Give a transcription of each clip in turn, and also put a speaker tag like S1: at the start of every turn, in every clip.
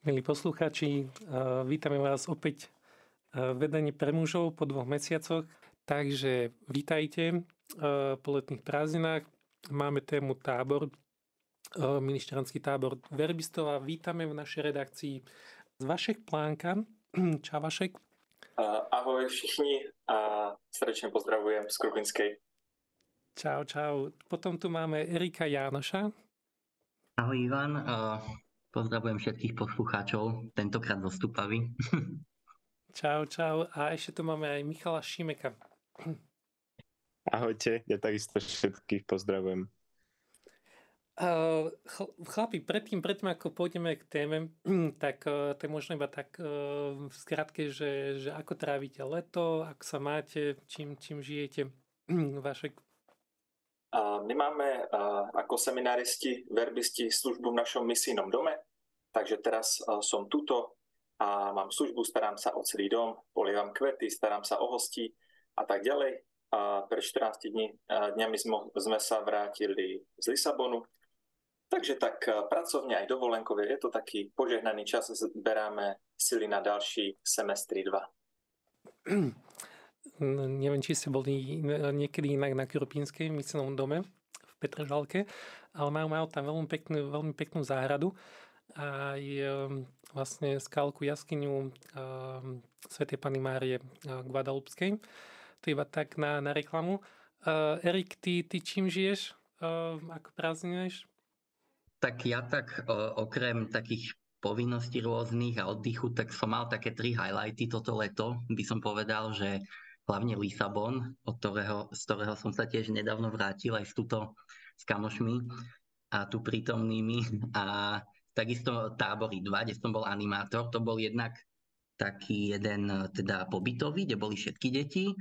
S1: Milí poslucháči, vítame vás opäť v vedení pre mužov po dvoch mesiacoch. Takže vítajte po letných prázdninách. Máme tému tábor, ministranský tábor verbistov a vítame v našej redakcii z Vašek Plánka. Čau Vašek.
S2: Ahoj všichni a srdečne pozdravujem z Krupinskej.
S1: Čau, čau. Potom tu máme Erika Jánoša.
S3: Ahoj Ivan, Pozdravujem všetkých poslucháčov, tentokrát zo Stupavy.
S1: Čau, čau. A ešte tu máme aj Michala Šimeka.
S4: Ahojte, ja takisto všetkých pozdravujem.
S1: Uh, chlapi, predtým, predtým ako pôjdeme k téme, tak uh, to je možno iba tak uh, v skratke, že, že ako trávite leto, ako sa máte, čím, čím žijete, Vašek.
S2: My máme ako seminaristi, verbisti službu v našom misijnom dome, takže teraz som tuto a mám službu, starám sa o celý dom, polievam kvety, starám sa o hosti a tak ďalej. A pre 14 dní, dňami sme sa vrátili z Lisabonu, takže tak pracovne aj dovolenkové, je to taký požehnaný čas, zberáme sily na ďalší semestri 2.
S1: neviem, či ste boli niekedy inak na Kropínskej myslenom dome v Petržalke, ale majú, majú tam veľmi peknú, veľmi peknú záhradu a je um, vlastne skalku jaskyňu um, Sv. Pany Márie uh, Guadalupskej. To iba tak na, na reklamu. Uh, Erik, ty, ty čím žiješ? Uh, ako prázdnuješ?
S3: Tak ja tak okrem takých povinností rôznych a oddychu, tak som mal také tri highlighty toto leto. By som povedal, že hlavne Lisabon, od ktorého, z ktorého som sa tiež nedávno vrátil aj s tuto s kamošmi a tu prítomnými a takisto tábory 2, kde som bol animátor, to bol jednak taký jeden teda pobytový, kde boli všetky deti,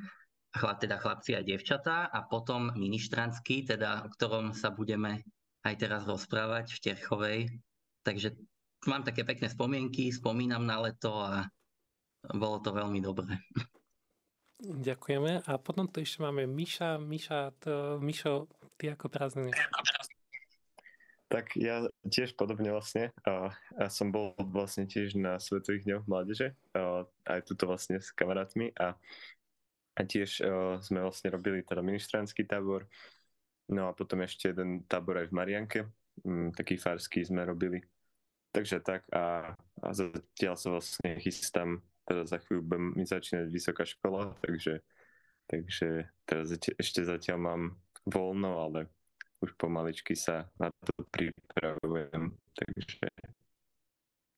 S3: teda chlapci a devčatá a potom ministranský, teda o ktorom sa budeme aj teraz rozprávať v Terchovej. Takže mám také pekné spomienky, spomínam na leto a bolo to veľmi dobré.
S1: Ďakujeme. A potom tu ešte máme Miša. Miša, to, Mišo, ty ako prázdniny?
S4: Tak ja tiež podobne vlastne. A, ja som bol vlastne tiež na Svetových dňoch mládeže, a, aj tuto vlastne s kamarátmi a, a tiež a, sme vlastne robili teda ministranský tábor, no a potom ešte jeden tábor aj v Marianke, m, mm, taký farský sme robili. Takže tak a, a zatiaľ sa vlastne chystám teda za chvíľu budem mi začínať vysoká škola, takže, takže teraz ešte zatiaľ mám voľno, ale už pomaličky sa na to pripravujem, takže,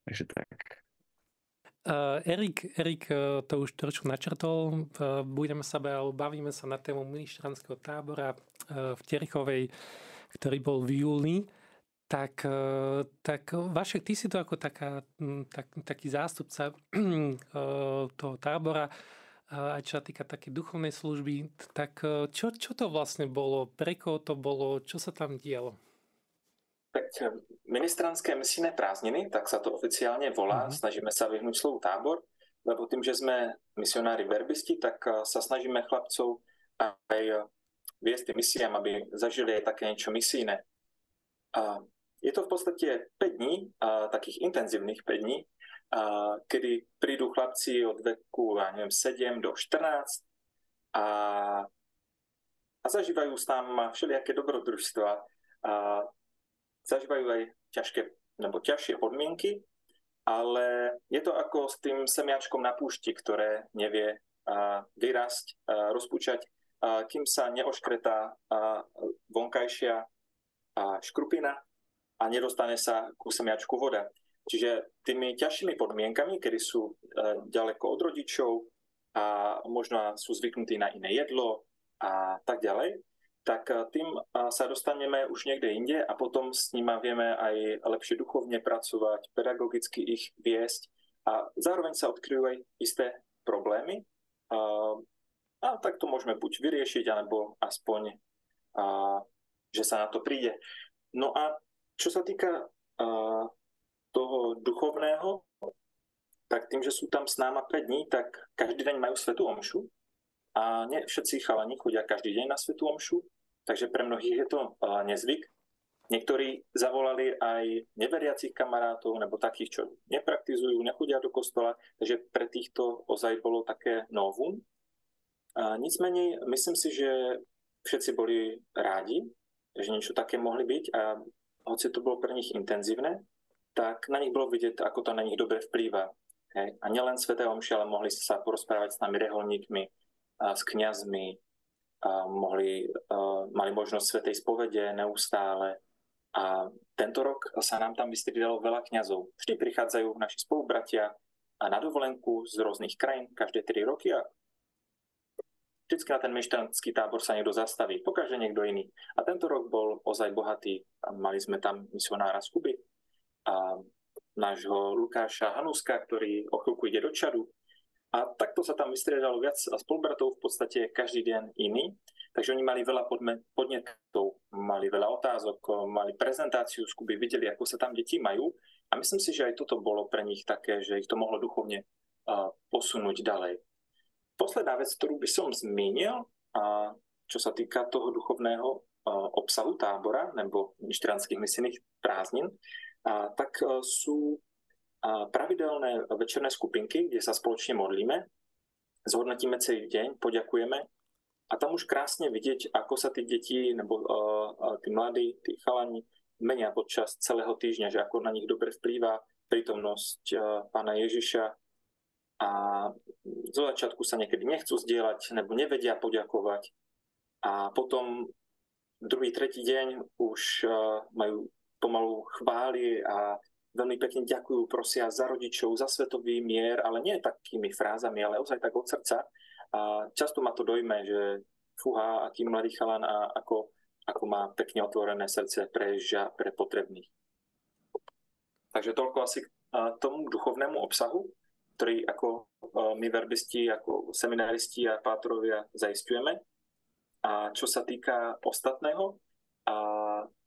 S4: takže tak.
S1: Uh, Erik, Erik uh, to už trošku načrtol. Uh, budeme sa bavíme sa na tému ministranského tábora uh, v Terichovej, ktorý bol v júli tak, eh, tak Vašek, ty si to ako taká, tak, taký zástupca eh, toho tábora, eh, aj čo sa týka také duchovnej služby, tak čo, čo to vlastne bolo, pre koho to bolo, čo sa tam dialo?
S2: Tak ministranské misijné prázdniny, tak sa to oficiálne volá, mm-hmm. snažíme sa vyhnúť slovu tábor, lebo tým, že sme misionári verbisti, tak sa snažíme chlapcov aj viesť tým misiám, aby zažili aj také niečo misijné. A je to v podstate 5 dní, a, takých intenzívnych 5 dní, a, kedy prídu chlapci od veku, ja neviem, 7 do 14 a, a zažívajú tam všelijaké dobrodružstva a zažívajú aj ťažké nebo ťažšie podmienky, ale je to ako s tým semiačkom na púšti, ktoré nevie a, rozpúčať, kým sa neoškretá vonkajšia a škrupina a nedostane sa ku semiačku voda. Čiže tými ťažšími podmienkami, kedy sú e, ďaleko od rodičov a možno sú zvyknutí na iné jedlo a tak ďalej, tak e, tým e, sa dostaneme už niekde inde a potom s nimi vieme aj lepšie duchovne pracovať, pedagogicky ich viesť a zároveň sa odkryjú aj isté problémy a, tak to môžeme buď vyriešiť, alebo aspoň že sa na to príde. No a čo sa týka uh, toho duchovného, tak tým, že sú tam s náma 5 dní, tak každý deň majú svetú omšu a nie všetci chalani chodia každý deň na svetú omšu, takže pre mnohých je to uh, nezvyk. Niektorí zavolali aj neveriacich kamarátov, nebo takých, čo nepraktizujú, nechodia do kostola, takže pre týchto ozaj bolo také novum. A nicmenej, myslím si, že všetci boli rádi, že niečo také mohli byť a hoci to bolo pre nich intenzívne, tak na nich bolo vidieť, ako to na nich dobre vplýva. Hej. A nielen Sveté Omši, ale mohli sa porozprávať s nami reholníkmi, a s kňazmi, a mohli, a mali možnosť Svetej spovede neustále, a tento rok sa nám tam vystriedalo veľa kňazov. Vždy prichádzajú naši spolubratia a na dovolenku z rôznych krajín každé 3 roky a vždycky na ten myštanský tábor sa niekto zastaví, pokaže niekto iný. A tento rok bol ozaj bohatý. Mali sme tam misionára z Kuby a nášho Lukáša Hanuska, ktorý o chvíľku ide do Čadu. A takto sa tam vystriedalo viac spolubratov, v podstate každý deň iný. Takže oni mali veľa podnetov, mali veľa otázok, mali prezentáciu z Kuby, videli, ako sa tam deti majú. A myslím si, že aj toto bolo pre nich také, že ich to mohlo duchovne posunúť ďalej. Posledná vec, ktorú by som zmienil, čo sa týka toho duchovného obsahu tábora nebo ništranských misijných prázdnin, tak sú pravidelné večerné skupinky, kde sa spoločne modlíme, zhodnotíme celý deň, poďakujeme. A tam už krásne vidieť, ako sa tí deti nebo uh, tí mladí, tí chalani menia počas celého týždňa, že ako na nich dobre vplýva prítomnosť pána Ježiša a zo začiatku sa niekedy nechcú zdieľať nebo nevedia poďakovať. A potom druhý, tretí deň už uh, majú pomalu chváli a veľmi pekne ďakujú, prosia za rodičov, za svetový mier, ale nie takými frázami, ale ozaj tak od srdca. A často ma to dojme, že fúha, aký mladý chalan a ako, ako má pekne otvorené srdce pre, ža, pre potrebných. Takže toľko asi k tomu duchovnému obsahu, ktorý ako my verbisti, ako seminaristi a pátrovia zaistujeme. A čo sa týka ostatného, a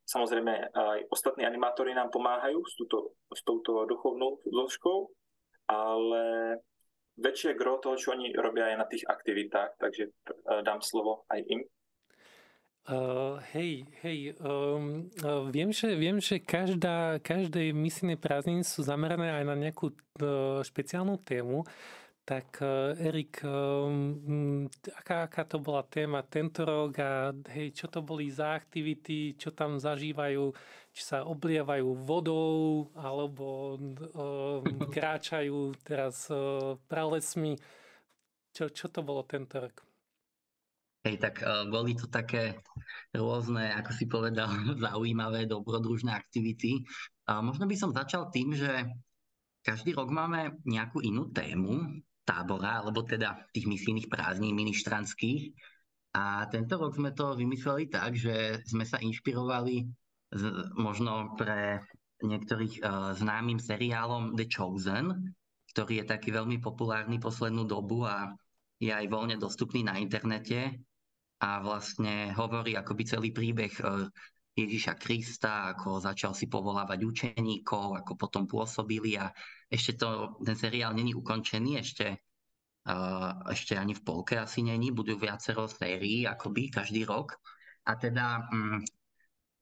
S2: samozrejme aj ostatní animátori nám pomáhajú s, túto, s touto duchovnou zložkou, ale väčšie gro toho, čo oni robia aj na tých aktivitách, takže uh, dám slovo aj im.
S1: Uh, hej, hej, um, uh, viem, že, viem, že každá, každé misijné prázdniny sú zamerané aj na nejakú uh, špeciálnu tému. Tak uh, Erik, um, aká, aká to bola téma tento rok a hej, čo to boli za aktivity, čo tam zažívajú či sa oblievajú vodou, alebo uh, kráčajú teraz uh, pralesmi. Čo, čo to bolo tento rok?
S3: Hej, tak uh, boli to také rôzne, ako si povedal, zaujímavé dobrodružné aktivity. Uh, možno by som začal tým, že každý rok máme nejakú inú tému tábora, alebo teda tých misijných prázdnin ministranských. A tento rok sme to vymysleli tak, že sme sa inšpirovali možno pre niektorých uh, známym seriálom The Chosen, ktorý je taký veľmi populárny poslednú dobu a je aj voľne dostupný na internete a vlastne hovorí akoby celý príbeh uh, Ježiša Krista, ako začal si povolávať učeníkov, ako potom pôsobili a ešte to, ten seriál není ukončený, ešte, uh, ešte ani v polke asi není, budú viacero sérií akoby každý rok. A teda um,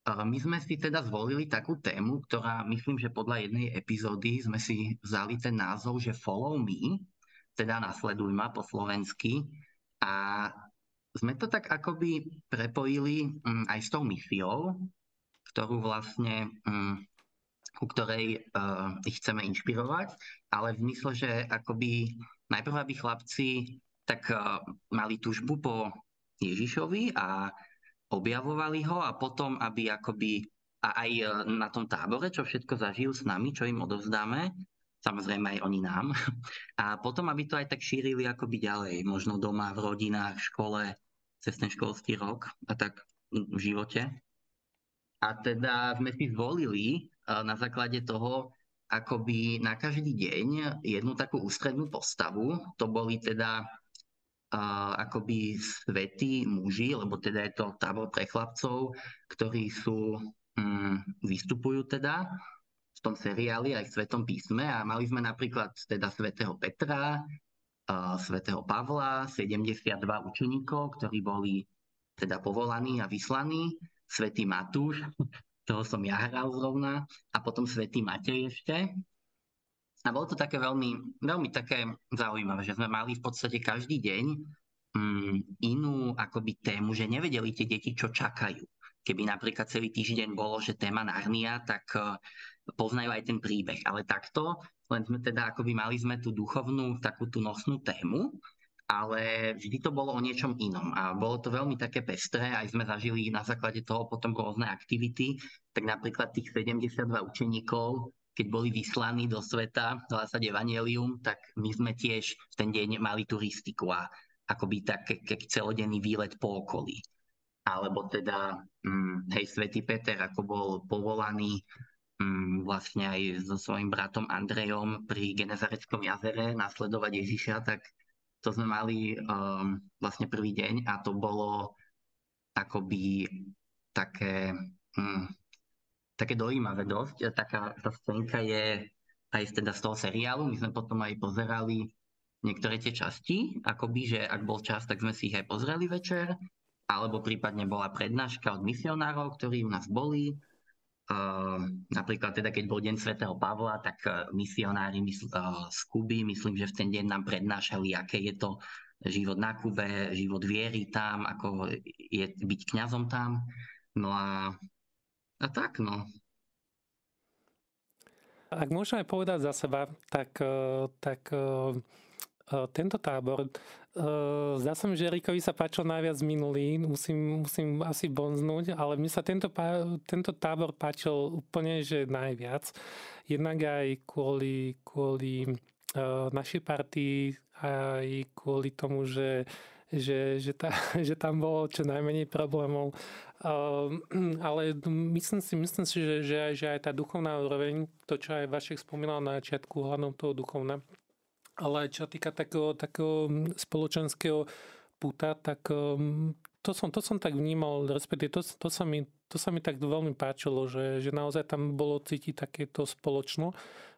S3: my sme si teda zvolili takú tému, ktorá myslím, že podľa jednej epizódy sme si vzali ten názov, že Follow Me, teda nasleduj ma po slovensky. A sme to tak akoby prepojili um, aj s tou misiou, ktorú vlastne, um, ku ktorej uh, ich chceme inšpirovať, ale v zmysle, že akoby najprv, aby chlapci tak uh, mali túžbu po Ježišovi a objavovali ho a potom, aby akoby a aj e, na tom tábore, čo všetko zažijú s nami, čo im odovzdáme, samozrejme aj oni nám. A potom, aby to aj tak šírili akoby ďalej, možno doma, v rodinách, v škole, cez ten školský rok a tak v živote. A teda sme si zvolili e, na základe toho, akoby na každý deň jednu takú ústrednú postavu. To boli teda uh, akoby svetí muži, lebo teda je to tábor pre chlapcov, ktorí sú, um, vystupujú teda tom seriáli aj v Svetom písme a mali sme napríklad teda svätého Petra, svätého Pavla, 72 učeníkov, ktorí boli teda povolaní a vyslaní, svätý Matúš, toho som ja hral zrovna, a potom Svetý Matej ešte. A bolo to také veľmi, veľmi také zaujímavé, že sme mali v podstate každý deň mm, inú akoby tému, že nevedeli tie deti, čo čakajú. Keby napríklad celý týždeň bolo, že téma Narnia, tak poznajú aj ten príbeh. Ale takto, len sme teda akoby mali sme tú duchovnú, takú tú nosnú tému ale vždy to bolo o niečom inom a bolo to veľmi také pestré, aj sme zažili na základe toho potom rôzne aktivity, tak napríklad tých 72 učeníkov, keď boli vyslaní do sveta hlásať evanelium, tak my sme tiež v ten deň mali turistiku a akoby tak celodenný výlet po okolí. Alebo teda, hm, hej, svätý Peter, ako bol povolaný vlastne aj so svojím bratom Andrejom pri Genezareckom jazere nasledovať Ježiša, tak to sme mali um, vlastne prvý deň a to bolo akoby také, hm, také dojímavé dosť. Taká tá scénka je aj teda z toho seriálu. My sme potom aj pozerali niektoré tie časti, akoby, že ak bol čas, tak sme si ich aj pozreli večer, alebo prípadne bola prednáška od misionárov, ktorí u nás boli. Napríklad teda, keď bol deň svätého Pavla, tak uh, misionári uh, z Kuby, myslím, že v ten deň nám prednášali, aké je to život na Kube, život viery tam, ako je byť kňazom tam. No a, a tak, no.
S1: Ak môžeme povedať za seba, tak, tak tento tábor zdá sa mi, že Erikovi sa páčil najviac minulý, musím, musím asi bonznúť, ale mne sa tento, tento tábor páčil úplne, že najviac. Jednak aj kvôli, kvôli uh, našej partii, aj kvôli tomu, že, že, že, tá, že tam bolo čo najmenej problémov. Uh, ale myslím si, myslím si že, že, aj, že aj tá duchovná úroveň, to čo aj Vašek spomínal na začiatku, hlavnou toho duchovná, ale čo týka takého, takého spoločenského puta, tak um, to som, to som tak vnímal, respektíve to, to, sa mi, to sa mi tak veľmi páčilo, že, že naozaj tam bolo cítiť takéto spoločno,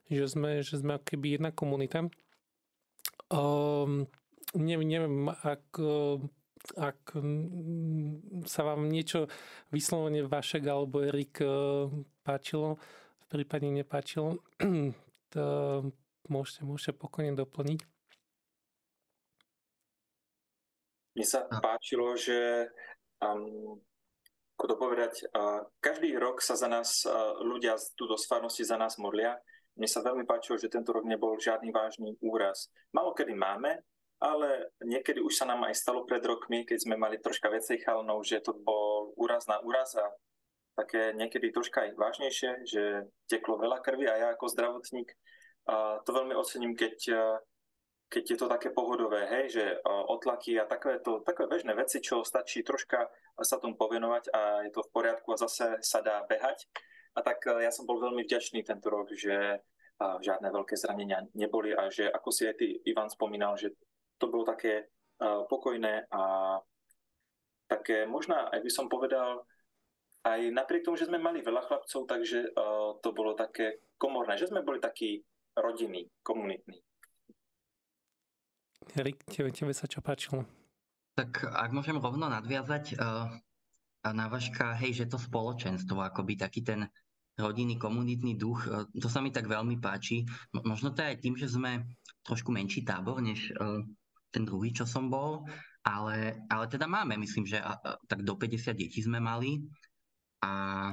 S1: že sme, že sme keby jedna komunita. Um, neviem, neviem, ak, ak sa vám niečo vyslovene Vašek alebo Erik uh, páčilo, v prípade nepáčilo, to, môžete, môžete pokojne doplniť.
S2: Mne sa páčilo, že um, ako to povedať, uh, každý rok sa za nás uh, ľudia tu do sfarnosti za nás modlia. Mne sa veľmi páčilo, že tento rok nebol žiadny vážny úraz. Malo kedy máme, ale niekedy už sa nám aj stalo pred rokmi, keď sme mali troška viacej chalnov, že to bol úraz na úraz a také niekedy troška aj vážnejšie, že teklo veľa krvi a ja ako zdravotník to veľmi ocením, keď, keď je to také pohodové, hej, že otlaky a také, to, také bežné veci, čo stačí troška sa tomu povenovať a je to v poriadku a zase sa dá behať. A tak ja som bol veľmi vďačný tento rok, že žiadne veľké zranenia neboli a že ako si aj ty Ivan spomínal, že to bolo také pokojné a také možná, aj by som povedal, aj napriek tomu, že sme mali veľa chlapcov, takže to bolo také komorné, že sme boli takí rodinný, komunitný.
S1: Erik, tebe, tebe sa čo páčilo?
S3: Tak ak môžem rovno nadviazať uh, na Vaška, hej, že to spoločenstvo, akoby taký ten rodinný, komunitný duch, uh, to sa mi tak veľmi páči. Možno to aj tým, že sme trošku menší tábor, než uh, ten druhý, čo som bol, ale, ale teda máme, myslím, že uh, tak do 50 detí sme mali. A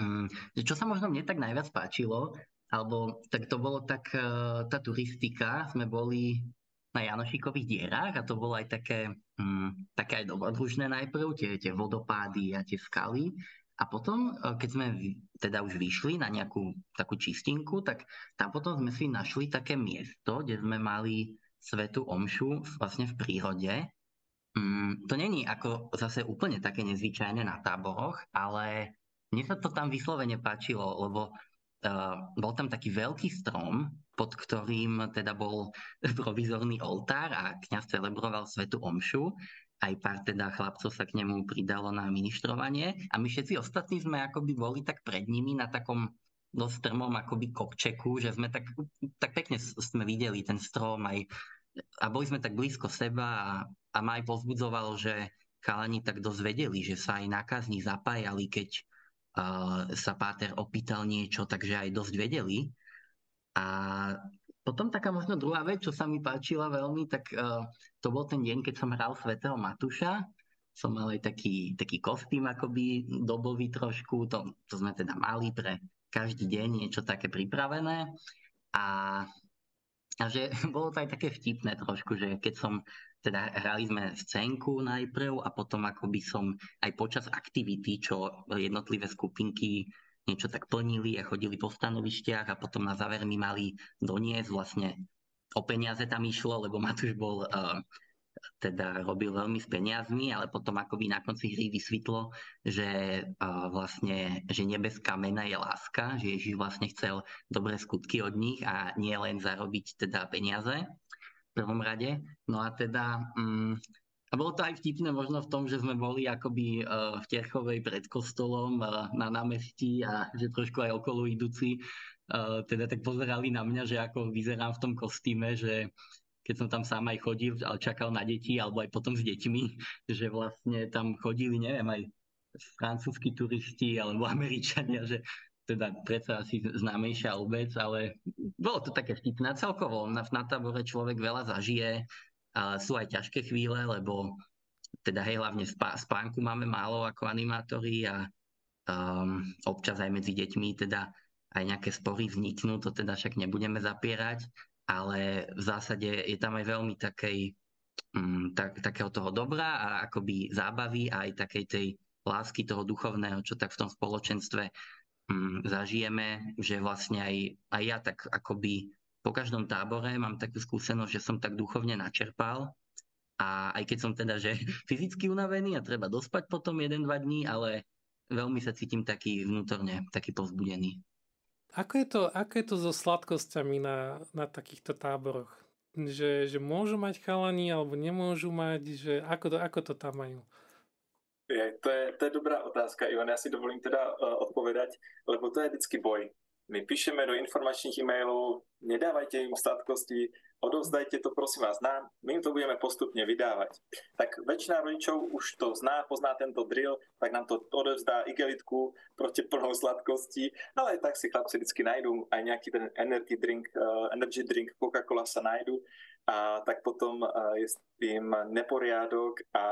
S3: um, čo sa možno mne tak najviac páčilo, alebo tak to bolo tak, e, tá turistika, sme boli na Janošikových dierách a to bolo aj také, um, také aj dobrodružné najprv, tie, tie vodopády a tie skaly. A potom, e, keď sme teda už vyšli na nejakú takú čistinku, tak tam potom sme si našli také miesto, kde sme mali svetu omšu vlastne v prírode. Um, to není ako zase úplne také nezvyčajné na táboroch, ale mne sa to tam vyslovene páčilo, lebo bol tam taký veľký strom, pod ktorým teda bol provizorný oltár a kňaz celebroval svetu omšu. Aj pár teda chlapcov sa k nemu pridalo na ministrovanie a my všetci ostatní sme akoby boli tak pred nimi na takom dosť strmom akoby kopčeku, že sme tak, tak pekne sme videli ten strom aj a boli sme tak blízko seba a, a ma aj pozbudzovalo, že chalani tak dosť vedeli, že sa aj na kazni zapájali, keď sa Páter opýtal niečo, takže aj dosť vedeli. A potom taká možno druhá vec, čo sa mi páčila veľmi, tak uh, to bol ten deň, keď som hral svetého Matúša. Som mal aj taký, taký kostým akoby dobový trošku, to, to sme teda mali pre každý deň niečo také pripravené. A, a že bolo to aj také vtipné trošku, že keď som teda hrali sme scénku najprv a potom akoby som aj počas aktivity, čo jednotlivé skupinky niečo tak plnili a chodili po stanovištiach a potom na záver mi mali doniesť vlastne o peniaze tam išlo, lebo Matúš bol uh, teda robil veľmi s peniazmi, ale potom akoby na konci hry vysvetlo, že uh, vlastne, že nebeská mena je láska, že Ježiš vlastne chcel dobré skutky od nich a nie len zarobiť teda peniaze prvom rade. No a teda um, a bolo to aj vtipné možno v tom, že sme boli akoby uh, v Terchovej pred kostolom uh, na námestí a že trošku aj okolo idúci uh, teda tak pozerali na mňa, že ako vyzerám v tom kostýme, že keď som tam sám aj chodil, ale čakal na deti, alebo aj potom s deťmi, že vlastne tam chodili, neviem, aj francúzskí turisti alebo Američania, že teda predsa asi známejšia obec, ale bolo to také vtipné. Celkovo na, na tábore človek veľa zažije, a sú aj ťažké chvíle, lebo teda hej, hlavne spá, spánku máme málo ako animátori a um, občas aj medzi deťmi teda aj nejaké spory vzniknú, to teda však nebudeme zapierať, ale v zásade je tam aj veľmi takej, um, tak, takého toho dobra a akoby zábavy a aj takej tej lásky toho duchovného, čo tak v tom spoločenstve um, zažijeme, že vlastne aj, aj ja tak akoby po každom tábore mám takú skúsenosť, že som tak duchovne načerpal a aj keď som teda, že fyzicky unavený a treba dospať potom 1-2 dní, ale veľmi sa cítim taký vnútorne, taký povzbudený.
S1: Ako je to, ako je to so sladkosťami na, na takýchto táboroch? Že, že môžu mať chalani alebo nemôžu mať? Že ako, to, ako to tam majú?
S2: Je, to, je, to je dobrá otázka, Ivan. Ja si dovolím teda uh, odpovedať, lebo to je vždycky boj. My píšeme do informačných e-mailov, nedávajte im statkosti, odovzdajte to prosím vás nám, my im to budeme postupne vydávať. Tak väčšina rodičov už to zná, pozná tento drill, tak nám to odovzdá igelitku proti plnou sladkosti, ale tak si chlapci vždy nájdú, aj nejaký ten energy drink, uh, energy drink Coca-Cola sa nájdu a tak potom uh, je s tým neporiadok a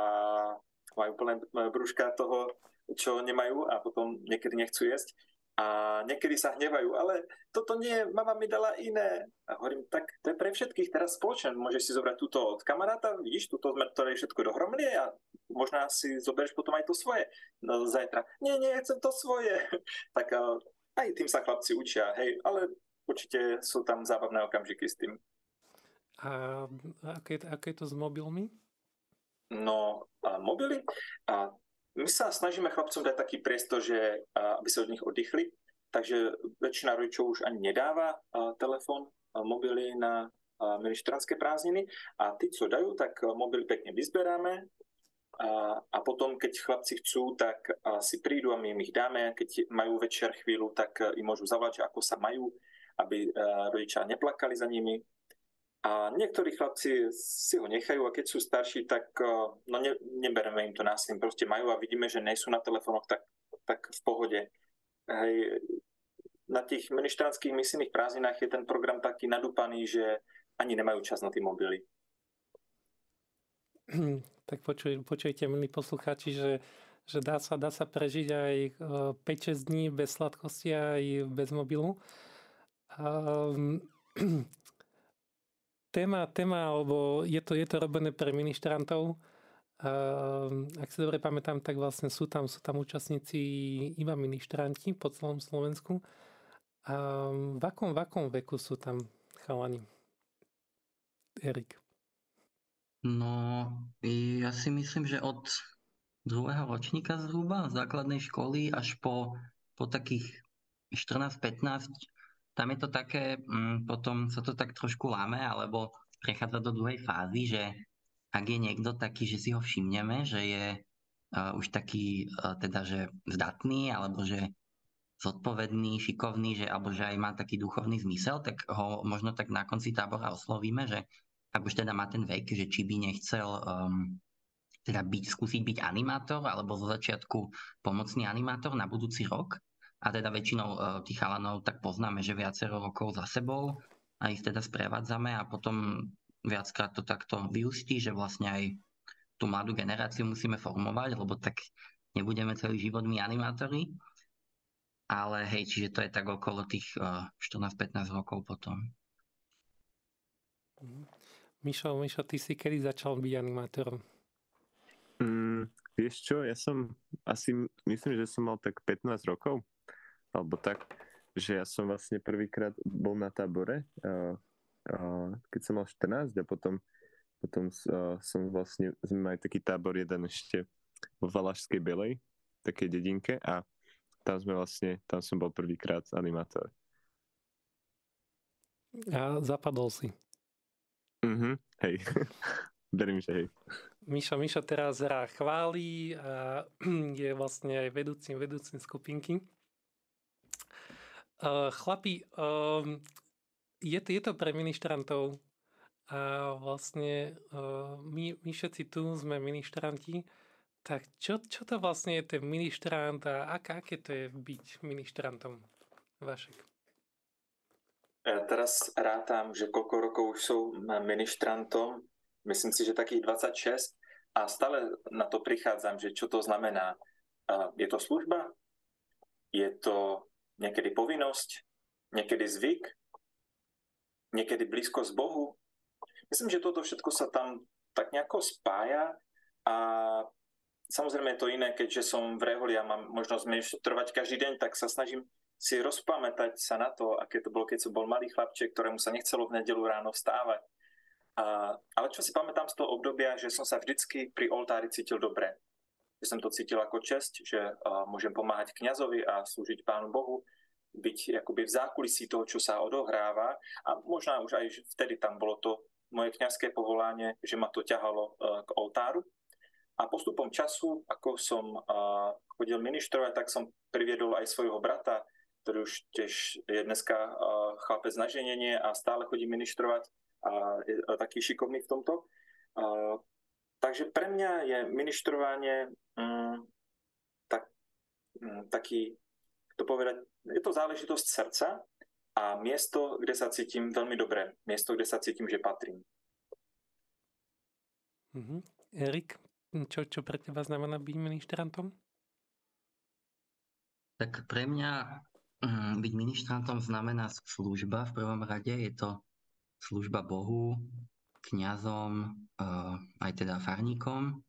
S2: majú plné brúška toho, čo nemajú a potom niekedy nechcú jesť a niekedy sa hnevajú, ale toto nie, mama mi dala iné. A hovorím, tak to je pre všetkých teraz spoločné. Môžeš si zobrať túto od kamaráta, vidíš, túto sme to všetko dohromady a možná si zoberieš potom aj to svoje no, zajtra. Nie, nie, chcem to svoje. tak aj tým sa chlapci učia, hej, ale určite sú tam zábavné okamžiky s tým.
S1: A aké, aké to s mobilmi?
S2: No, a mobily? A my sa snažíme chlapcom dať taký priestor, že aby sa od nich oddychli, takže väčšina rodičov už ani nedáva telefón, mobily na ministranské prázdniny a tí, čo dajú, tak mobil pekne vyzberáme a, a potom, keď chlapci chcú, tak si prídu a my im ich dáme. Keď majú večer chvíľu, tak im môžu zavolať, ako sa majú, aby rodičia neplakali za nimi. A niektorí chlapci si ho nechajú a keď sú starší, tak eh, no ne, nebereme im to násilím. Proste majú a vidíme, že nie sú na telefónoch, tak, tak v pohode. Hej, na tých ministránskych misijných prázdninách je ten program taký nadúpaný, že ani nemajú čas na tie mobily.
S1: Tak počuj, počujte, milí poslucháči, že, že dá, sa, dá sa prežiť aj 5-6 eh, dní bez sladkosti aj bez mobilu. Um, téma, téma, alebo je to, je to robené pre ministrantov. Uh, ak si dobre pamätám, tak vlastne sú tam, sú tam účastníci iba ministranti po celom Slovensku. Uh, v, akom, v akom veku sú tam chalani? Erik.
S3: No, ja si myslím, že od druhého ročníka zhruba základnej školy až po, po takých 14-15 tam je to také, mm, potom sa to tak trošku láme, alebo prechádza do druhej fázy, že ak je niekto taký, že si ho všimneme, že je uh, už taký uh, teda, že zdatný, alebo že zodpovedný, šikovný, že, alebo že aj má taký duchovný zmysel, tak ho možno tak na konci tábora oslovíme, že ak už teda má ten vek, že či by nechcel um, teda byť, skúsiť byť animátor alebo zo začiatku pomocný animátor na budúci rok. A teda väčšinou uh, tých chalanov tak poznáme, že viacero rokov za sebou a ich teda sprevádzame a potom viackrát to takto vyústí, že vlastne aj tú mladú generáciu musíme formovať, lebo tak nebudeme celý život my animátori. Ale hej, čiže to je tak okolo tých uh, 14-15 rokov potom.
S1: Mišo, Mišo, ty si kedy začal byť animátorom?
S4: Mm, vieš čo, ja som asi, myslím, že som mal tak 15 rokov, alebo tak, že ja som vlastne prvýkrát bol na tábore, uh, uh, keď som mal 14 a potom, potom uh, som vlastne, sme mali taký tábor jeden ešte v Valašskej Belej, také dedinke a tam sme vlastne, tam som bol prvýkrát animátor.
S1: A zapadol si.
S4: Mhm, hej. Verím, že hej.
S1: Mišo, Mišo teraz hrá chváli a je vlastne aj vedúcim, vedúcim skupinky. Uh, chlapi, um, je, je to pre ministrantov a vlastne uh, my, my všetci tu sme ministranti, tak čo, čo to vlastne je ten ministrant a ak, aké to je byť ministrantom? Vašek.
S2: Ja teraz rátam, že koľko rokov už sú ministrantom myslím si, že takých 26 a stále na to prichádzam, že čo to znamená. Je to služba? Je to niekedy povinnosť? Niekedy zvyk? Niekedy blízkosť Bohu? Myslím, že toto všetko sa tam tak nejako spája a samozrejme je to iné, keďže som v reholi a mám možnosť trvať každý deň, tak sa snažím si rozpamätať sa na to, aké to bolo, keď som bol malý chlapček, ktorému sa nechcelo v nedelu ráno vstávať a, ale čo si pamätám z toho obdobia, že som sa vždycky pri oltári cítil dobre. Že som to cítil ako čest, že môžem pomáhať kňazovi a slúžiť Pánu Bohu, byť akoby v zákulisí toho, čo sa odohráva. A možno už aj vtedy tam bolo to moje kňazské povolanie, že ma to ťahalo uh, k oltáru. A postupom času, ako som chodil ministrovať, tak som priviedol aj svojho brata, ktorý už tiež je dneska chlapec na ženenie a stále chodí ministrovať a je taký šikovný v tomto. Takže pre mňa je ministrovanie mm, tak, mm, taký, to povedať, je to záležitosť srdca a miesto, kde sa cítim veľmi dobre. Miesto, kde sa cítim, že patrím.
S1: Mm-hmm. Erik, čo, čo pre teba znamená byť ministrantom?
S3: Tak pre mňa mm, byť ministrantom znamená služba v prvom rade. Je to služba Bohu, kňazom, eh, aj teda farníkom.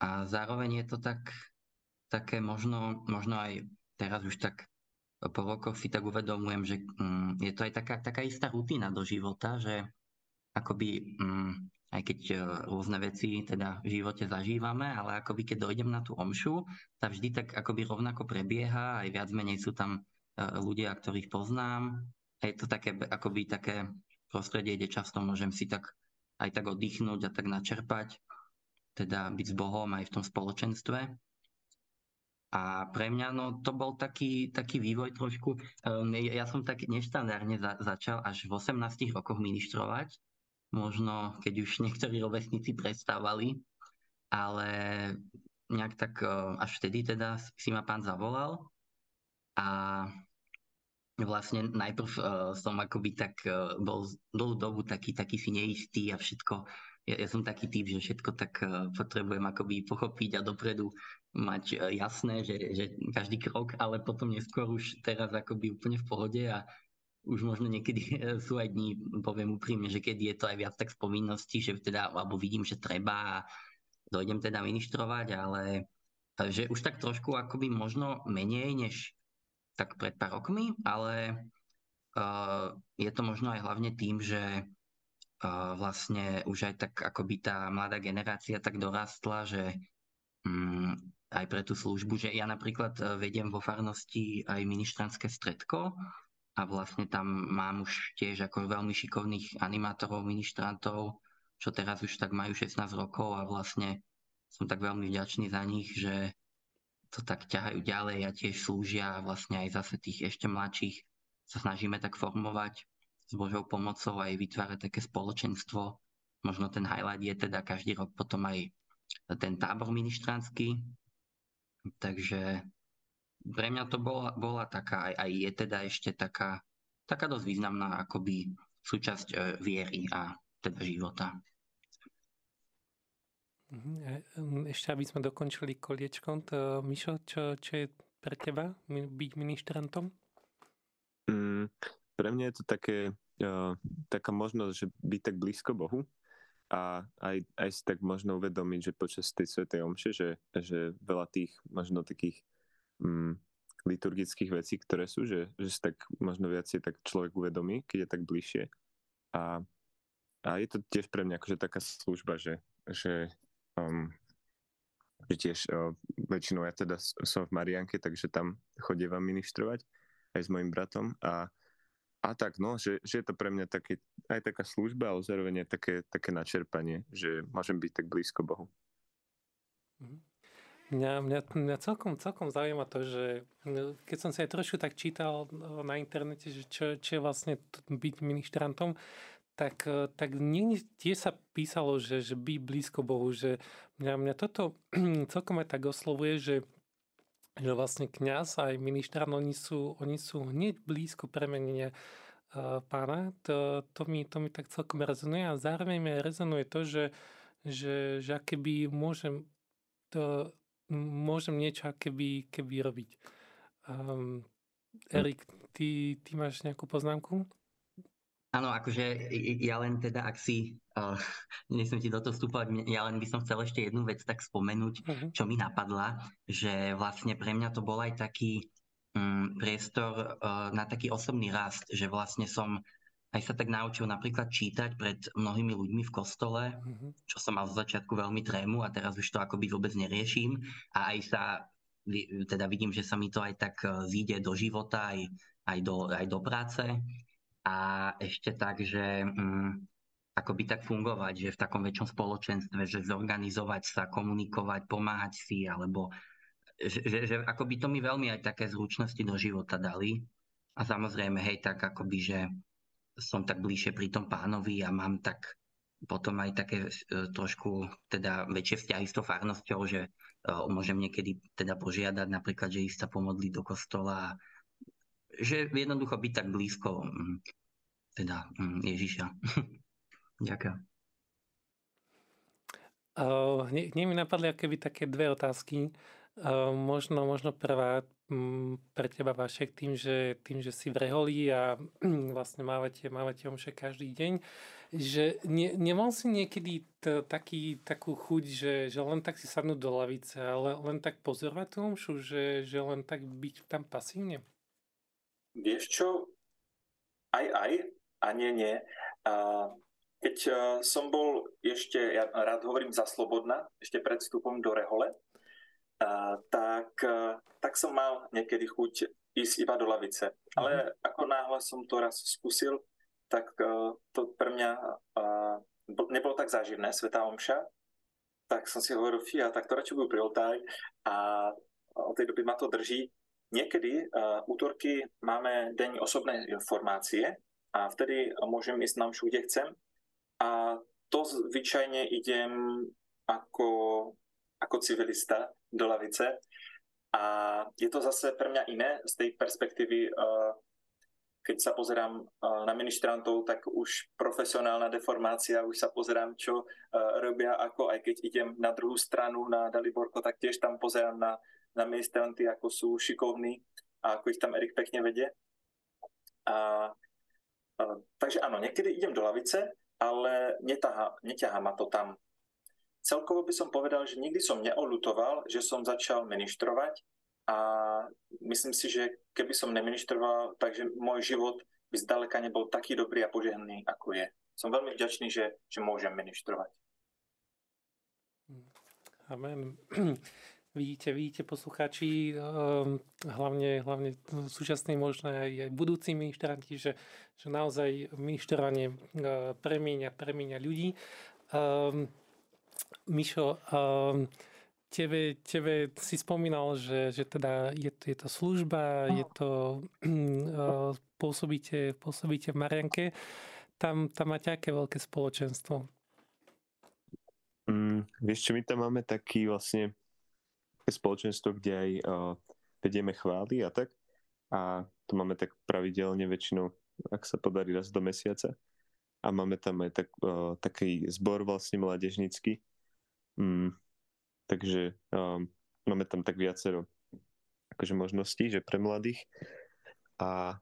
S3: A zároveň je to tak, také možno, možno aj teraz už tak po rokoch si tak uvedomujem, že mm, je to aj taká, taká istá rutina do života, že akoby, mm, aj keď eh, rôzne veci teda v živote zažívame, ale akoby keď dojdem na tú omšu, tá vždy tak akoby rovnako prebieha, aj viac menej sú tam eh, ľudia, ktorých poznám, je to také, akoby také prostredie, kde často môžem si tak aj tak oddychnúť a tak načerpať, teda byť s Bohom aj v tom spoločenstve. A pre mňa no, to bol taký, taký vývoj trošku. Ehm, ja som tak neštandardne za, začal až v 18 rokoch ministrovať, možno keď už niektorí rovesníci prestávali, ale nejak tak ehm, až vtedy teda si ma pán zavolal a vlastne najprv uh, som akoby tak uh, bol dlhú dobu taký, taký si neistý a všetko, ja, ja som taký typ, že všetko tak uh, potrebujem akoby pochopiť a dopredu mať uh, jasné, že, že každý krok, ale potom neskôr už teraz akoby úplne v pohode a už možno niekedy sú aj dní, poviem úprimne, že keď je to aj viac tak z povinnosti, že teda, alebo vidím, že treba a dojdem teda ministrovať, ale že už tak trošku akoby možno menej, než tak pred pár rokmi, ale uh, je to možno aj hlavne tým, že uh, vlastne už aj tak akoby tá mladá generácia tak dorastla, že um, aj pre tú službu, že ja napríklad uh, vediem vo farnosti aj ministranské stredko a vlastne tam mám už tiež ako veľmi šikovných animátorov, ministrantov, čo teraz už tak majú 16 rokov a vlastne som tak veľmi vďačný za nich, že to tak ťahajú ďalej a tiež slúžia vlastne aj zase tých ešte mladších sa snažíme tak formovať s Božou pomocou aj vytvárať také spoločenstvo. Možno ten highlight je teda každý rok potom aj ten tábor ministranský. Takže pre mňa to bola, bola taká, aj, aj je teda ešte taká, taká dosť významná akoby súčasť e, viery a teda života.
S1: Mhm, ešte aby sme dokončili koliečkom, to Mišo, čo, čo je pre teba byť ministrantom?
S4: Mm, pre mňa je to také, uh, taká možnosť, že byť tak blízko Bohu a aj, aj si tak možno uvedomiť, že počas tej svetej omše, že, že veľa tých možno takých um, liturgických vecí, ktoré sú, že, že si tak možno viacej tak človek uvedomí, keď je tak bližšie. A, a je to tiež pre mňa akože taká služba, že, že um, že tiež uh, väčšinou ja teda som v Marianke, takže tam chodievam ministrovať aj s mojim bratom a, a tak, no, že, že je to pre mňa také, aj taká služba, ale zároveň je také, také načerpanie, že môžem byť tak blízko Bohu.
S1: Mhm. Mňa, mňa, mňa celkom, celkom zaujíma to, že no, keď som sa aj trošku tak čítal na internete, že čo, čo je vlastne byť ministrantom, tak, e, tak niekde tiež sa písalo, že, že byť blízko Bohu, že mňa, mňa toto celkom aj tak oslovuje, že, že vlastne kňaz aj ministrán, oni sú, oni sú hneď blízko premenenia uh, pána. To, to, mi, to mi tak celkom rezonuje a zároveň mi rezonuje to, že, že, že keby môžem, to, môžem niečo keby, keby robiť. Um, Erik, ty, ty máš nejakú poznámku?
S3: Áno, akože ja len teda, ak si, uh, nesmiem ti do toho vstúpať, ja len by som chcel ešte jednu vec tak spomenúť, uh-huh. čo mi napadla, že vlastne pre mňa to bol aj taký um, priestor uh, na taký osobný rast, že vlastne som aj sa tak naučil napríklad čítať pred mnohými ľuďmi v kostole, uh-huh. čo som mal z začiatku veľmi trému a teraz už to akoby vôbec neriešim a aj sa teda vidím, že sa mi to aj tak zíde do života, aj, aj, do, aj do práce a ešte tak, že um, ako by tak fungovať, že v takom väčšom spoločenstve, že zorganizovať sa, komunikovať, pomáhať si, alebo že, že, že ako by to mi veľmi aj také zručnosti do života dali. A samozrejme, hej, tak akoby, že som tak bližšie pri tom pánovi a mám tak potom aj také uh, trošku teda väčšie vzťahy s tou farnosťou, že uh, môžem niekedy teda požiadať napríklad, že ísť sa pomodliť do kostola že jednoducho byť tak blízko mm, teda mm, Ježiša. Ďakujem.
S1: Uh, nie, nie mi napadli akéby také dve otázky. Uh, možno, možno prvá um, pre teba, Vašek, tým, že, tým, že si v reholi a um, vlastne mávate, mávate omše každý deň, že ne, nemal si niekedy t, taký, takú chuť, že, že len tak si sadnúť do lavice, ale len tak pozorovať tú omšu, že, že len tak byť tam pasívne?
S2: Vieš čo? Aj, aj a nie, nie. A keď e, som bol ešte, ja rád hovorím za slobodná, ešte pred vstupom do Rehole, a, tak, e, tak som mal niekedy chuť ísť iba do lavice. Ale mhm. ako náhle som to raz skúsil, tak e, to pre mňa nebolo tak záživné, Svetá Omša, tak som si hovoril, fia, tak to radšej budu pri oltári a od tej doby ma to drží Niekedy uh, útorky máme deň osobnej informácie a vtedy môžem ísť na mšu, kde chcem. A to zvyčajne idem ako, ako civilista do lavice. A je to zase pre mňa iné z tej perspektívy, uh, keď sa pozerám uh, na ministrantov, tak už profesionálna deformácia, už sa pozerám, čo robia, ako aj keď idem na druhú stranu, na Daliborko, tak tiež tam pozerám na na ministranty, ako sú šikovní a ako ich tam Erik pekne vedie. A, a, takže áno, niekedy idem do lavice, ale netáha, neťahá ma to tam. Celkovo by som povedal, že nikdy som neolutoval, že som začal ministrovať a myslím si, že keby som neministroval, takže môj život by zdaleka nebol taký dobrý a požehnaný, ako je. Som veľmi vďačný, že, že môžem ministrovať.
S1: Amen. Vidíte, vidíte poslucháči, ehm, hlavne, hlavne súčasní možno aj, aj budúci ministranti, že, že naozaj ministrovanie e, premieňa, premieňa ľudí. Um, Mišo, um, tebe, tebe si spomínal, že, že teda je, je to služba, je to uh, pôsobíte, pôsobíte v Marianke. Tam, tam máte aké veľké spoločenstvo?
S4: Mm, vieš čo, my tam máme taký vlastne spoločenstvo, kde aj vedieme chvály a tak. A to máme tak pravidelne väčšinou, ak sa podarí raz do mesiaca. A máme tam aj tak, uh, taký zbor vlastne mládežnický. Mm, takže um, máme tam tak viacero akože možností, že pre mladých. A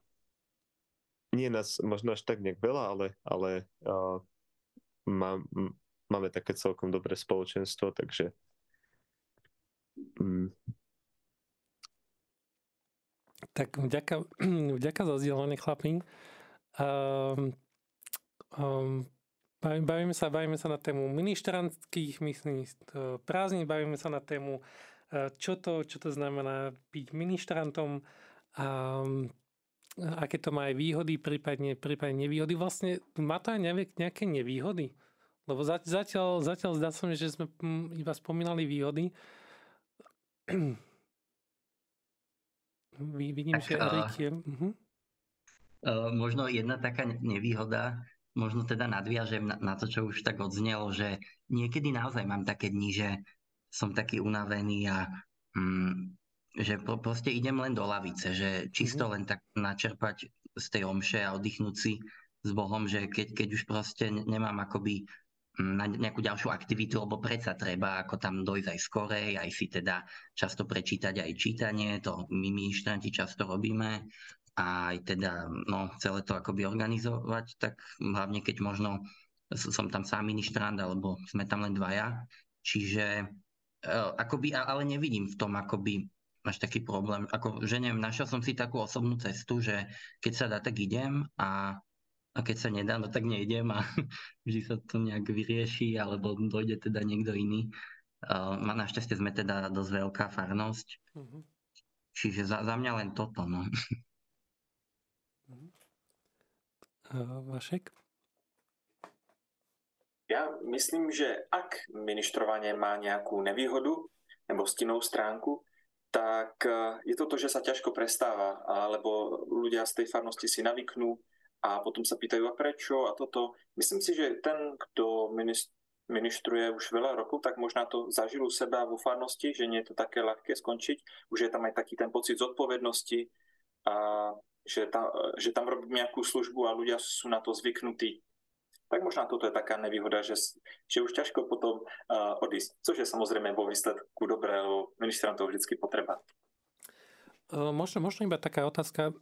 S4: nie nás možno až tak nejak veľa, ale, ale uh, má, máme také celkom dobré spoločenstvo, takže mm,
S1: tak vďaka, vďaka za zdieľanie chlapí. Um, um, bavíme sa, bavíme sa na tému ministrantských myslím, prázdnin, bavíme sa na tému, e, čo to, čo to znamená byť ministrantom a aké to má aj výhody, prípadne, prípadne nevýhody. Vlastne má to aj nejaké nevýhody. Lebo zatiaľ, zatiaľ zdá sa mi, že sme iba spomínali výhody. Vidím, tak, že Erik je... Uh-huh.
S3: Uh, možno jedna taká nevýhoda, možno teda nadviažem na, na to, čo už tak odznelo, že niekedy naozaj mám také dni, že som taký unavený a um, že pro, proste idem len do lavice, že čisto uh-huh. len tak načerpať z tej omše a oddychnúť si s Bohom, že keď, keď už proste nemám akoby na nejakú ďalšiu aktivitu, lebo predsa treba ako tam dojsť aj skorej, aj si teda často prečítať aj čítanie, to my ministranti často robíme, a aj teda no, celé to akoby organizovať, tak hlavne keď možno som tam sám ministrant, alebo sme tam len dvaja, čiže uh, akoby, ale nevidím v tom akoby až taký problém, ako, že neviem, našiel som si takú osobnú cestu, že keď sa dá, tak idem a a keď sa nedá, no tak nejdem a vždy sa to nejak vyrieši, alebo dojde teda niekto iný. Uh, našťastie sme teda dosť veľká farnosť, uh-huh. čiže za, za mňa len toto. No.
S1: Uh, Vašek?
S2: Ja myslím, že ak ministrovanie má nejakú nevýhodu nebo stinnou stránku, tak je to to, že sa ťažko prestáva, alebo ľudia z tej farnosti si navyknú a potom sa pýtajú, a prečo a toto. Myslím si, že ten, kto ministruje už veľa rokov, tak možná to zažil u seba vo farnosti, že nie je to také ľahké skončiť. Už je tam aj taký ten pocit zodpovednosti a že tam, že tam robí nejakú službu a ľudia sú na to zvyknutí. Tak možná toto je taká nevýhoda, že, že už ťažko potom uh, odísť. Což je samozrejme vo výsledku dobré, lebo ministrantov vždy potreba.
S1: Možno, možno iba taká otázka.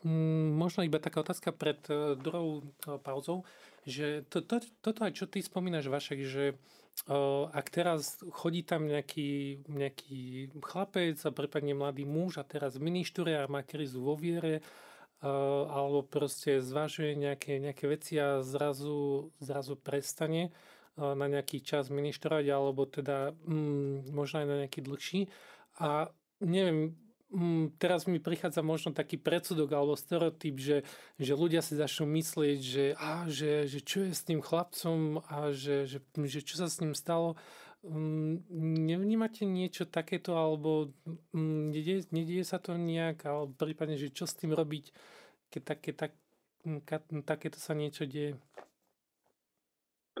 S1: Mm, možno iba taká otázka pred e, druhou e, pauzou, že to, to, toto aj čo ty spomínaš, Vašek, že uh, ak teraz chodí tam nejaký, nejaký chlapec a prípadne mladý muž a teraz ministruje a má krízu vo viere, alebo proste zvažuje nejaké, nejaké veci a zrazu, zrazu prestane na nejaký čas ministrovať, alebo teda um, možno aj na nejaký dlhší. A neviem, Mm, teraz mi prichádza možno taký predsudok alebo stereotyp, že, že ľudia si začnú myslieť, že, á, že, že čo je s tým chlapcom a že, že, že čo sa s ním stalo. Um, nevnímate niečo takéto alebo um, nedieje, nedieje sa to nejak alebo prípadne, že čo s tým robiť, keď také, tak, takéto sa niečo deje?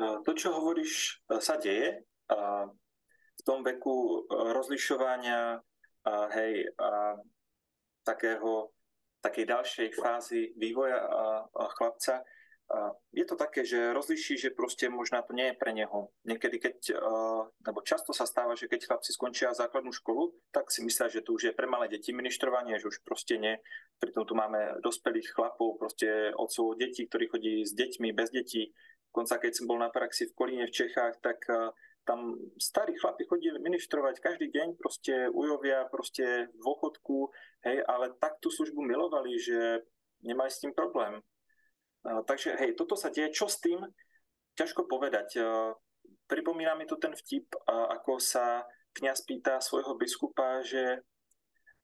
S2: To, čo hovoríš, sa deje. V tom veku rozlišovania a, hej, a, takého, takej ďalšej fázy vývoja a, a chlapca, a je to také, že rozliší, že proste možná to nie je pre neho. Niekedy, keď, nebo často sa stáva, že keď chlapci skončia základnú školu, tak si myslia, že to už je pre malé deti ministrovanie, že už proste nie. Pritom tu máme dospelých chlapov, proste otcov detí, ktorí chodí s deťmi, bez detí. Konca, keď som bol na praxi v Kolíne v Čechách, tak tam starí chlapi chodili ministrovať každý deň, proste ujovia, proste v dôchodku, hej, ale tak tú službu milovali, že nemali s tým problém. Takže hej, toto sa deje. Čo s tým? Ťažko povedať. Pripomína mi to ten vtip, ako sa kňaz pýta svojho biskupa, že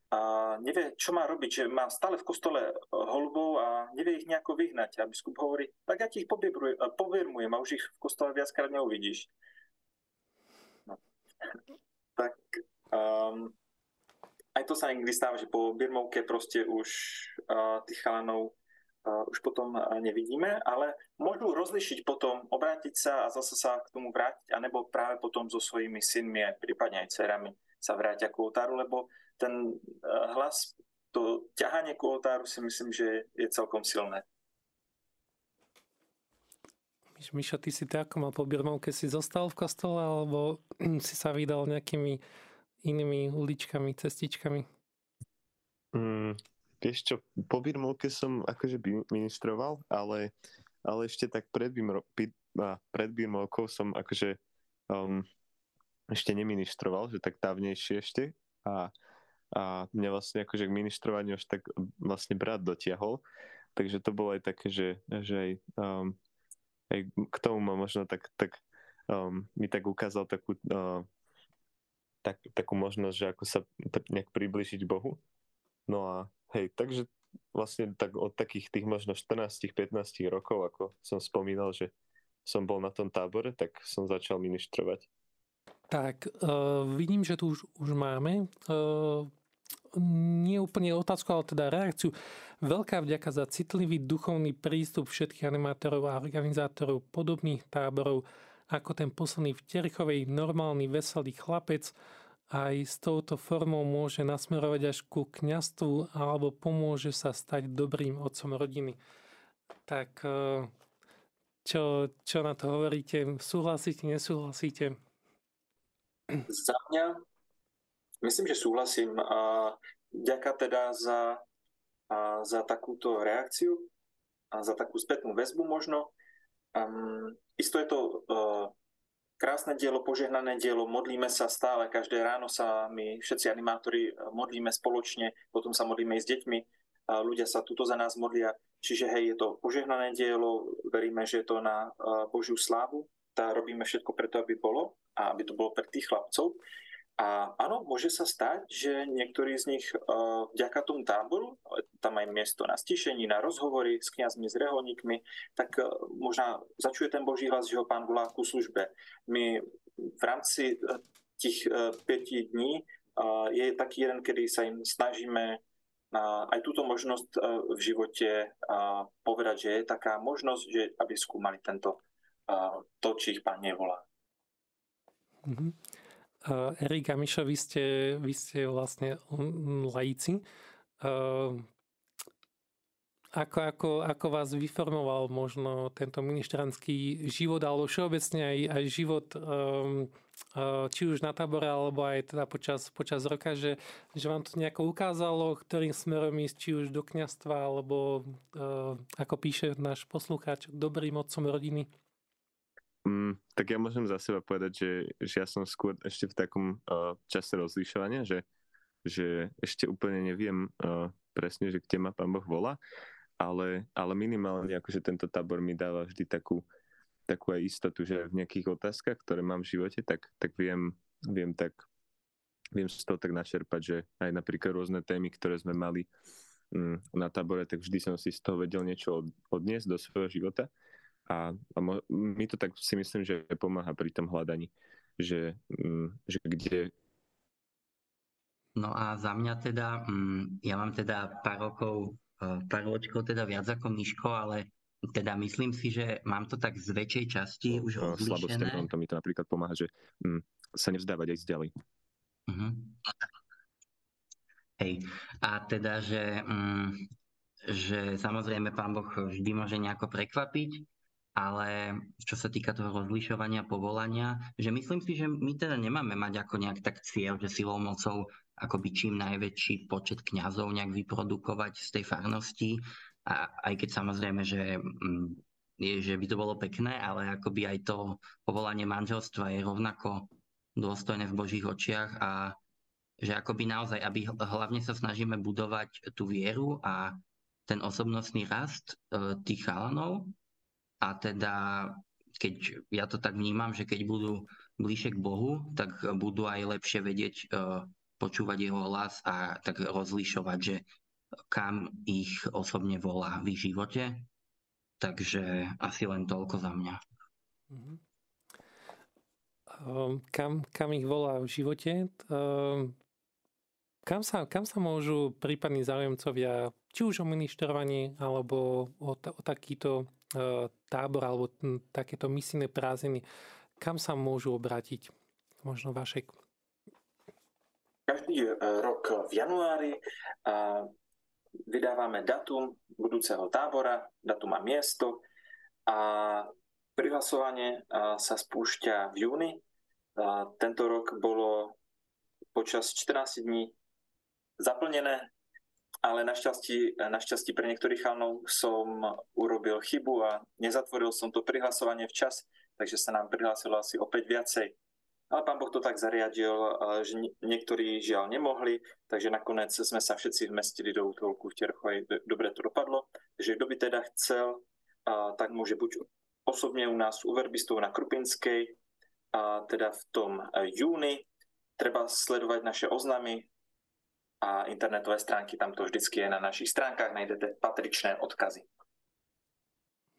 S2: a nevie, čo má robiť, že má stále v kostole holubov a nevie ich nejako vyhnať. A biskup hovorí, tak ja ti ich poviermujem a už ich v kostole viackrát neuvidíš tak um, aj to sa niekdy stáva, že po birmovke proste už uh, tých chalanov už potom nevidíme, ale môžu rozlišiť potom, obrátiť sa a zase sa k tomu vrátiť, anebo práve potom so svojimi synmi, prípadne aj dcerami sa vrátia k oltáru, lebo ten hlas, to ťahanie k oltáru si myslím, že je celkom silné.
S1: Mišo, ty si to ako mal po Birmovke? Si zostal v kostole alebo si sa vydal nejakými inými uličkami, cestičkami?
S4: Mm, vieš čo, po Birmovke som akože ministroval, ale, ale ešte tak pred, Birmo, pred Birmovkou som akože um, ešte neministroval, že tak dávnejšie ešte a, a mňa vlastne akože k ministrovaniu už tak vlastne brat dotiahol, takže to bolo aj také, že, že aj um, aj k tomu ma možno tak, tak um, mi tak ukázal takú, uh, tak, takú možnosť, že ako sa nejak približiť Bohu. No a hej, takže vlastne tak od takých tých možno 14-15 rokov, ako som spomínal, že som bol na tom tábore, tak som začal ministrovať.
S1: Tak, uh, vidím, že tu už, už máme uh, nie úplne otázku, ale teda reakciu. Veľká vďaka za citlivý duchovný prístup všetkých animátorov a organizátorov podobných táborov, ako ten posledný v Terichovej normálny veselý chlapec, aj s touto formou môže nasmerovať až ku kňastvu alebo pomôže sa stať dobrým otcom rodiny. Tak eh, čo, čo na to hovoríte? Súhlasíte, nesúhlasíte?
S2: Za mňa Myslím, že súhlasím. A ďaká teda za, a za takúto reakciu a za takú spätnú väzbu možno. Um, isto je to uh, krásne dielo, požehnané dielo, modlíme sa stále, každé ráno sa my všetci animátori modlíme spoločne, potom sa modlíme aj s deťmi, a ľudia sa tuto za nás modlia, čiže hej, je to požehnané dielo, veríme, že je to na uh, Božiu slávu, tá robíme všetko preto, aby bolo a aby to bolo pre tých chlapcov. A áno, môže sa stať, že niektorí z nich uh, vďaka tomu táboru, tam aj miesto na stišení, na rozhovory s kňazmi, s reholníkmi, tak uh, možno začuje ten Boží hlas, že ho pán volá ku službe. My v rámci uh, tých uh, 5 dní uh, je taký jeden, kedy sa im snažíme aj túto možnosť v živote povedať, že je taká možnosť, že aby skúmali tento, to, či ich pán nevolá.
S1: Mm-hmm. Erik a Mišo, vy ste, vy ste vlastne laici. Ako, ako, ako vás vyformoval možno tento ministranský život, alebo všeobecne aj, aj život um, či už na tábore, alebo aj teda počas, počas roka, že, že vám to nejako ukázalo, ktorým smerom ísť, či už do kniastva, alebo uh, ako píše náš poslucháč, dobrým otcom rodiny?
S4: Mm, tak ja môžem za seba povedať, že, že ja som skôr ešte v takom uh, čase rozlišovania, že, že ešte úplne neviem uh, presne, že kde ma pán Boh volá, ale, ale minimálne akože tento tábor mi dáva vždy takú, takú aj istotu, že v nejakých otázkach, ktoré mám v živote, tak, tak viem, viem tak viem z toho tak načerpať, že aj napríklad rôzne témy, ktoré sme mali mm, na tábore, tak vždy som si z toho vedel niečo od, odniesť do svojho života a, a mi to tak si myslím, že pomáha pri tom hľadaní, že, mm, že kde...
S3: No a za mňa teda, mm, ja mám teda pár rokov, e, pár ročkov teda viac ako Miško, ale teda myslím si, že mám to tak z väčšej časti no, už rozlišené.
S4: Slabosť, to mi to napríklad pomáha, že mm, sa nevzdávať aj ďalej. Uh-huh.
S3: Hej, a teda, že, mm, že samozrejme pán Boh vždy môže nejako prekvapiť, ale čo sa týka toho rozlišovania povolania, že myslím si, že my teda nemáme mať ako nejak tak cieľ, že silou mocou akoby čím najväčší počet kňazov nejak vyprodukovať z tej farnosti, a aj keď samozrejme, že, mm, je, že by to bolo pekné, ale akoby aj to povolanie manželstva je rovnako dôstojné v Božích očiach a že akoby naozaj, aby hlavne sa snažíme budovať tú vieru a ten osobnostný rast e, tých chalanov, a teda keď ja to tak vnímam, že keď budú bližšie k Bohu, tak budú aj lepšie vedieť uh, počúvať jeho hlas a tak rozlišovať, že kam ich osobne volá v ich živote. Takže asi len toľko za mňa.
S1: Mm-hmm. Um, kam, kam ich volá v živote? Um, kam, sa, kam sa môžu prípadní záujemcovia či už o ministrovaní, alebo o, o takýto e, tábor, alebo t- takéto misijné prázdniny, kam sa môžu obrátiť? Možno Vašek.
S2: Každý rok v januári vydávame datum budúceho tábora, datum a miesto a prihlasovanie sa spúšťa v júni. Tento rok bolo počas 14 dní zaplnené, ale našťastí, pre niektorých chalnov som urobil chybu a nezatvoril som to prihlasovanie včas, takže sa nám prihlásilo asi opäť viacej. Ale pán Boh to tak zariadil, že niektorí žiaľ nemohli, takže nakoniec sme sa všetci vmestili do útolku v Terchovej. Dobre to dopadlo. Takže kto by teda chcel, tak môže buď osobne u nás u verbistov na Krupinskej, teda v tom júni. Treba sledovať naše oznamy a internetové stránky, tam to vždycky je na našich stránkach, nájdete patričné odkazy.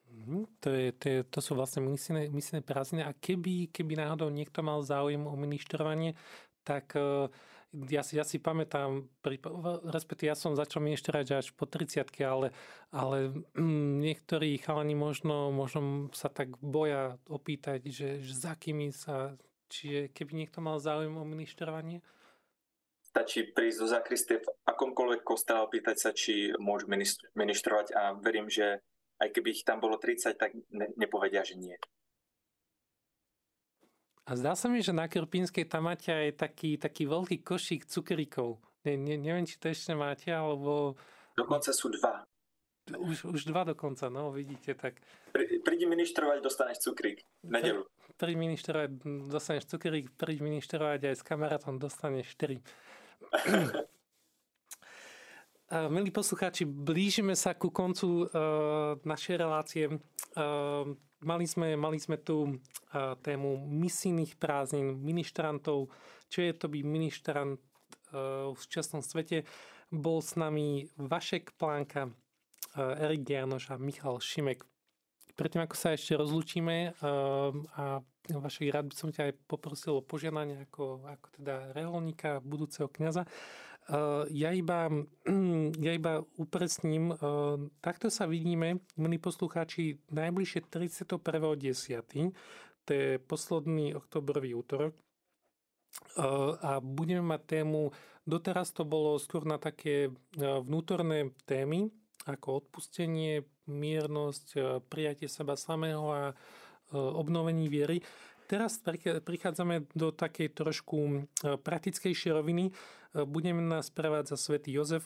S1: Mm, to, je, to, je, to sú vlastne misijné, misijné prázdniny a keby, keby náhodou niekto mal záujem o ministrovanie, tak uh, ja si, ja si pamätám, respektíve ja som začal ministrovať až po 30 ale, ale mm, niektorí chalani možno, možno sa tak boja opýtať, že, že za kými sa, čiže keby niekto mal záujem o ministrovanie,
S2: stačí prísť do zakristie v akomkoľvek kostele opýtať sa, či môžu ministrovať a verím, že aj keby ich tam bolo 30, tak ne, nepovedia, že nie.
S1: A zdá sa mi, že na Krpínskej tam máte aj taký, taký veľký košík cukríkov. Ne, ne, neviem, či to ešte máte, alebo...
S2: Dokonca sú dva.
S1: Už, už dva dokonca, no vidíte, tak...
S2: Pri, prídi ministrovať, dostaneš cukrík. Nedelu.
S1: Príď ministrovať, dostaneš cukrík, príď ministrovať aj s kamarátom, dostaneš 4. Milí poslucháči, blížime sa ku koncu uh, našej relácie. Uh, mali, sme, mali sme tu uh, tému misijných prázdnin, ministrantov, čo je to byť ministrant uh, v časnom svete. Bol s nami Vašek Plánka, uh, Erik Gianoš a Michal Šimek. Predtým, ako sa ešte rozlúčime uh, a Vašek, rád by som ťa aj poprosil o požiadanie ako, ako teda reholníka, budúceho kniaza. Eh, ja iba, ja iba upresním, eh, takto sa vidíme, milí poslucháči, najbližšie 31.10., to je posledný oktobrový útorok, eh, a budeme mať tému, doteraz to bolo skôr na také vnútorné témy, ako odpustenie, miernosť, prijatie seba samého a obnovení viery. Teraz prichádzame do takej trošku praktickejšej roviny, budeme nás prevádzať svätý Jozef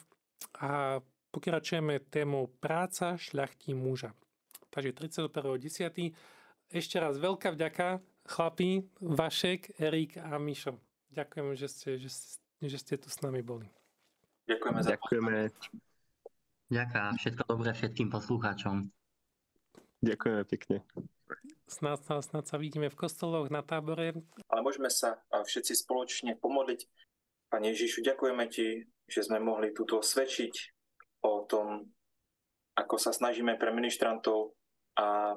S1: a pokračujeme témou práca šľachtí muža. Takže 31.10. Ešte raz veľká vďaka chlapi, Vašek, Erik a Mišo. Ďakujem, že ste, že, že ste tu s nami boli.
S2: Ďakujeme za
S4: Ďakujeme.
S3: Ďakujem. Všetko dobré všetkým poslucháčom.
S4: Ďakujeme pekne.
S1: Snad, snad, snad sa vidíme v kostoloch, na tábore.
S2: Ale môžeme sa všetci spoločne pomodliť Pane Ježišu, ďakujeme Ti, že sme mohli túto svedčiť o tom, ako sa snažíme pre ministrantov a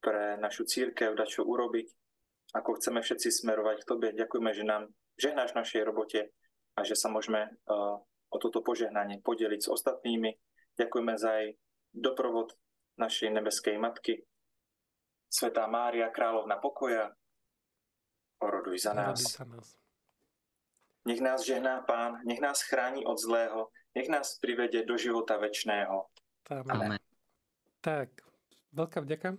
S2: pre našu církev dať čo urobiť, ako chceme všetci smerovať k Tobie. Ďakujeme, že nám žehnáš v našej robote a že sa môžeme uh, o toto požehnanie podeliť s ostatnými. Ďakujeme za aj doprovod našej nebeskej matky, Svetá Mária, kráľovna pokoja, oroduj za nás. Za nás. Nech nás žehná Pán, nech nás chráni od zlého, nech nás privede do života večného.
S1: Amen. Tak, veľká vďaka